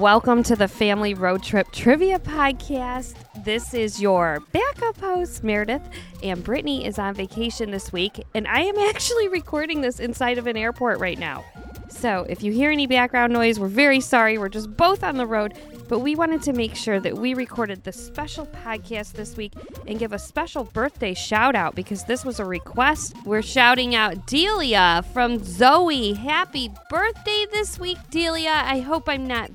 Welcome to the Family Road Trip Trivia Podcast. This is your backup host, Meredith, and Brittany is on vacation this week, and I am actually recording this inside of an airport right now. So if you hear any background noise, we're very sorry. We're just both on the road, but we wanted to make sure that we recorded the special podcast this week and give a special birthday shout out because this was a request. We're shouting out Delia from Zoe. Happy birthday this week, Delia. I hope I'm not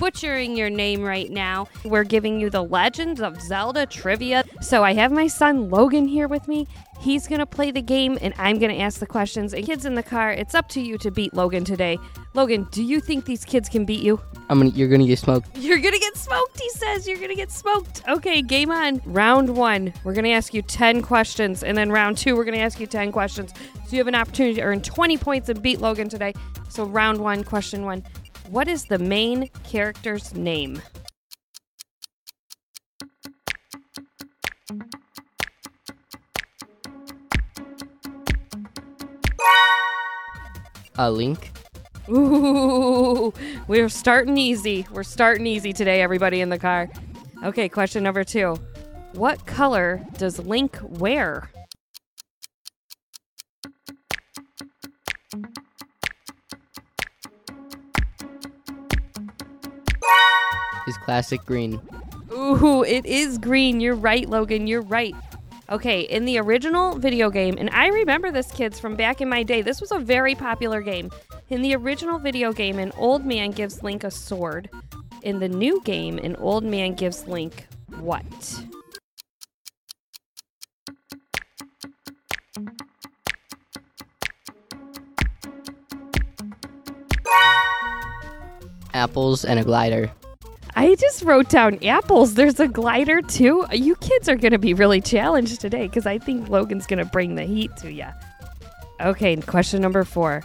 butchering your name right now. We're giving you the Legends of Zelda trivia. So I have my son Logan here with me. He's going to play the game and I'm going to ask the questions. And kids in the car, it's up to you to beat Logan today. Logan, do you think these kids can beat you? I'm gonna. You're gonna get smoked. You're going to get smoked, he says. You're going to get smoked. Okay, game on. Round one, we're going to ask you 10 questions. And then round two, we're going to ask you 10 questions. So you have an opportunity to earn 20 points and beat Logan today. So round one, question one. What is the main character's name? A link. Ooh, we're starting easy. We're starting easy today, everybody in the car. Okay, question number two. What color does Link wear? Is classic green. Ooh, it is green. You're right, Logan. You're right. Okay, in the original video game, and I remember this, kids, from back in my day, this was a very popular game. In the original video game, an old man gives Link a sword. In the new game, an old man gives Link what? Apples and a glider. I just wrote down apples. There's a glider too. You kids are going to be really challenged today because I think Logan's going to bring the heat to you. Okay, question number four.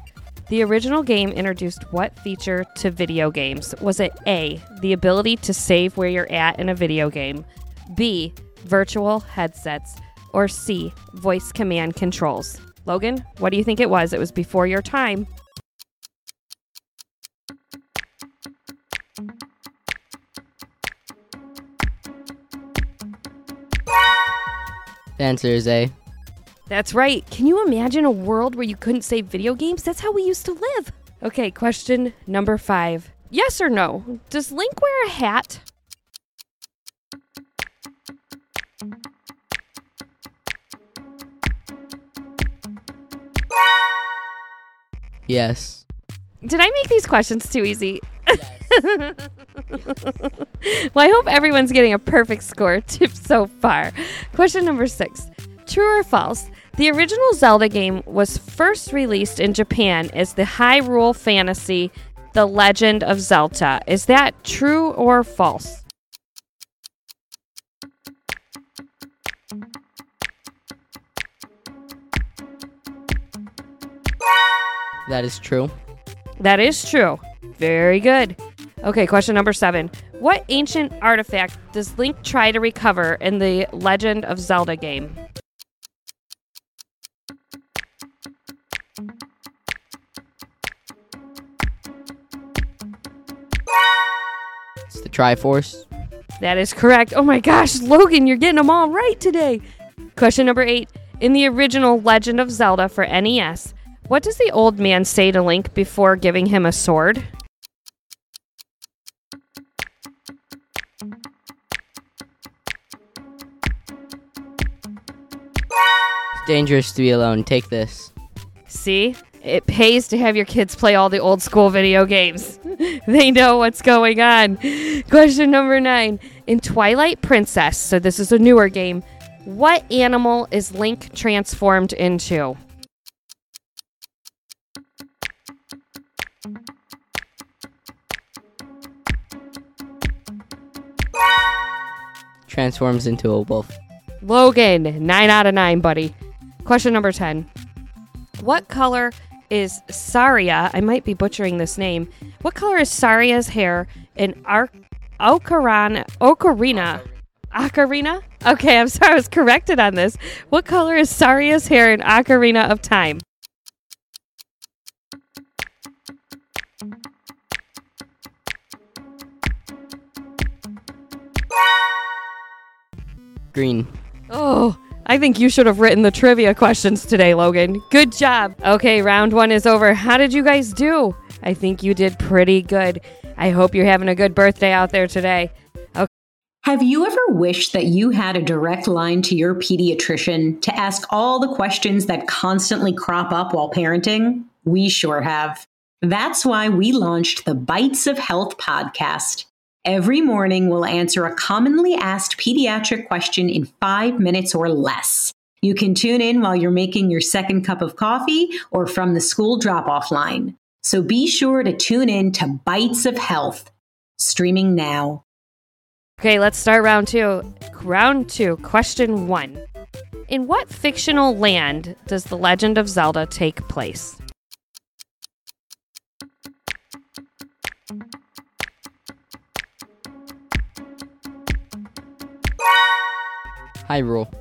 The original game introduced what feature to video games? Was it A, the ability to save where you're at in a video game, B, virtual headsets, or C, voice command controls? Logan, what do you think it was? It was before your time. Answer is A. That's right. Can you imagine a world where you couldn't save video games? That's how we used to live. Okay, question number five. Yes or no? Does Link wear a hat? Yes. Did I make these questions too easy? well, I hope everyone's getting a perfect score so far. Question number six True or false? The original Zelda game was first released in Japan as the Hyrule Fantasy The Legend of Zelda. Is that true or false? That is true. That is true. Very good. Okay, question number seven. What ancient artifact does Link try to recover in the Legend of Zelda game? It's the Triforce. That is correct. Oh my gosh, Logan, you're getting them all right today. Question number eight. In the original Legend of Zelda for NES, what does the old man say to Link before giving him a sword? It's dangerous to be alone. Take this. See? It pays to have your kids play all the old school video games. they know what's going on. Question number nine. In Twilight Princess, so this is a newer game, what animal is Link transformed into? Transforms into a wolf. Logan, 9 out of 9, buddy. Question number 10. What color is Saria? I might be butchering this name. What color is Saria's hair in Ar- Ocarina? Ocarina? Ocarina? Okay, I'm sorry, I was corrected on this. What color is Saria's hair in Ocarina of Time? Green. Oh, I think you should have written the trivia questions today, Logan. Good job. Okay, round one is over. How did you guys do? I think you did pretty good. I hope you're having a good birthday out there today. Have you ever wished that you had a direct line to your pediatrician to ask all the questions that constantly crop up while parenting? We sure have. That's why we launched the Bites of Health podcast. Every morning, we'll answer a commonly asked pediatric question in five minutes or less. You can tune in while you're making your second cup of coffee or from the school drop off line. So be sure to tune in to Bites of Health, streaming now. Okay, let's start round two. Round two, question one. In what fictional land does The Legend of Zelda take place? Hyrule.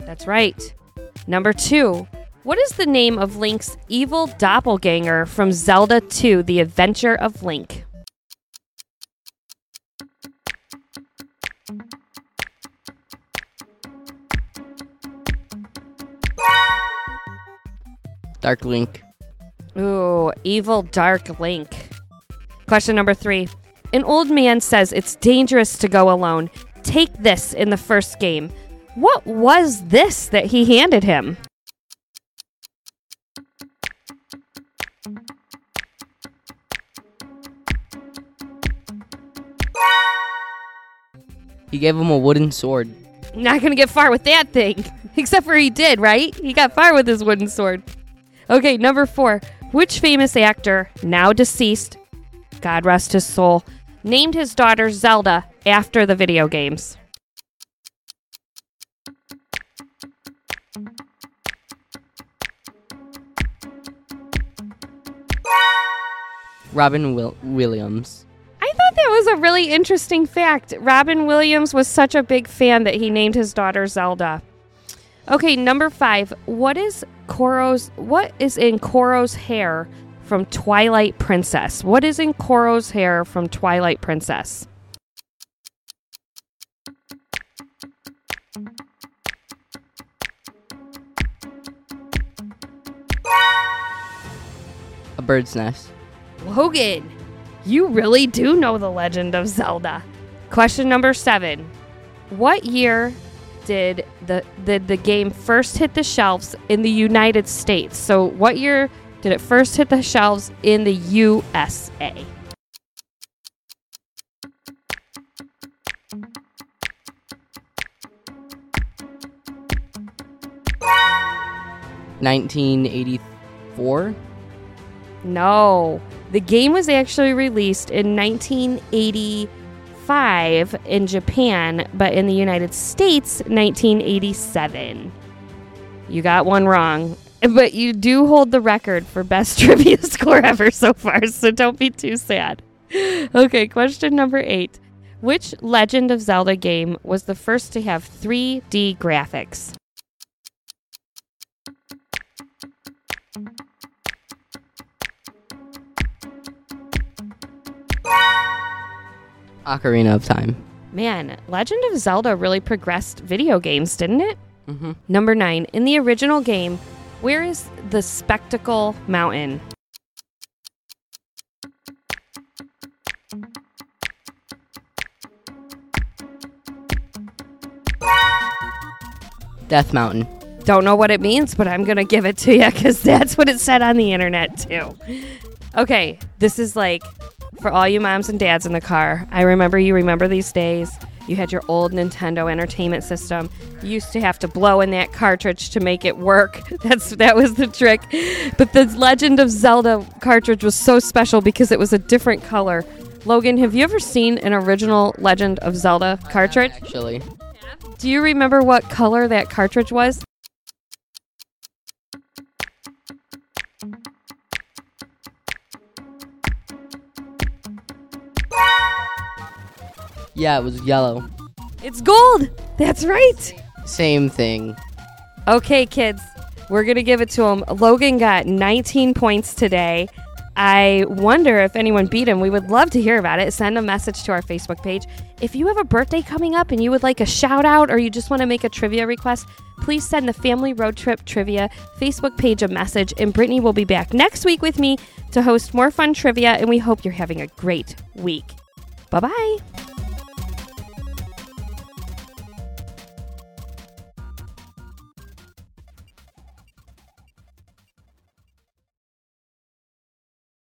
That's right. Number two. What is the name of Link's evil doppelganger from Zelda 2 The Adventure of Link? Dark Link. Ooh, evil dark Link. Question number three. An old man says it's dangerous to go alone. Take this in the first game. What was this that he handed him? He gave him a wooden sword. Not gonna get far with that thing. Except for he did, right? He got far with his wooden sword. Okay, number four. Which famous actor, now deceased, God rest his soul, named his daughter Zelda after the video games? Robin Will- Williams. I thought that was a really interesting fact. Robin Williams was such a big fan that he named his daughter Zelda. Okay, number five. What is Coro's? What is in Coro's hair from Twilight Princess? What is in Coro's hair from Twilight Princess? A bird's nest. Logan, you really do know the legend of Zelda. Question number seven. What year did the, did the game first hit the shelves in the United States? So, what year did it first hit the shelves in the USA? Nineteen eighty-four. No. The game was actually released in 1985 in Japan, but in the United States, 1987. You got one wrong. But you do hold the record for best trivia score ever so far, so don't be too sad. Okay, question number eight. Which Legend of Zelda game was the first to have 3D graphics? Ocarina of Time. Man, Legend of Zelda really progressed video games, didn't it? Mm-hmm. Number nine, in the original game, where is the Spectacle Mountain? Death Mountain. Don't know what it means, but I'm going to give it to you because that's what it said on the internet, too. Okay, this is like for all you moms and dads in the car. I remember you remember these days. You had your old Nintendo Entertainment System. You used to have to blow in that cartridge to make it work. That's that was the trick. But the Legend of Zelda cartridge was so special because it was a different color. Logan, have you ever seen an original Legend of Zelda cartridge? Actually, Do you remember what color that cartridge was? Yeah, it was yellow. It's gold. That's right. Same thing. Okay, kids, we're going to give it to him. Logan got 19 points today. I wonder if anyone beat him. We would love to hear about it. Send a message to our Facebook page. If you have a birthday coming up and you would like a shout out or you just want to make a trivia request, please send the Family Road Trip Trivia Facebook page a message. And Brittany will be back next week with me to host more fun trivia. And we hope you're having a great week. Bye bye.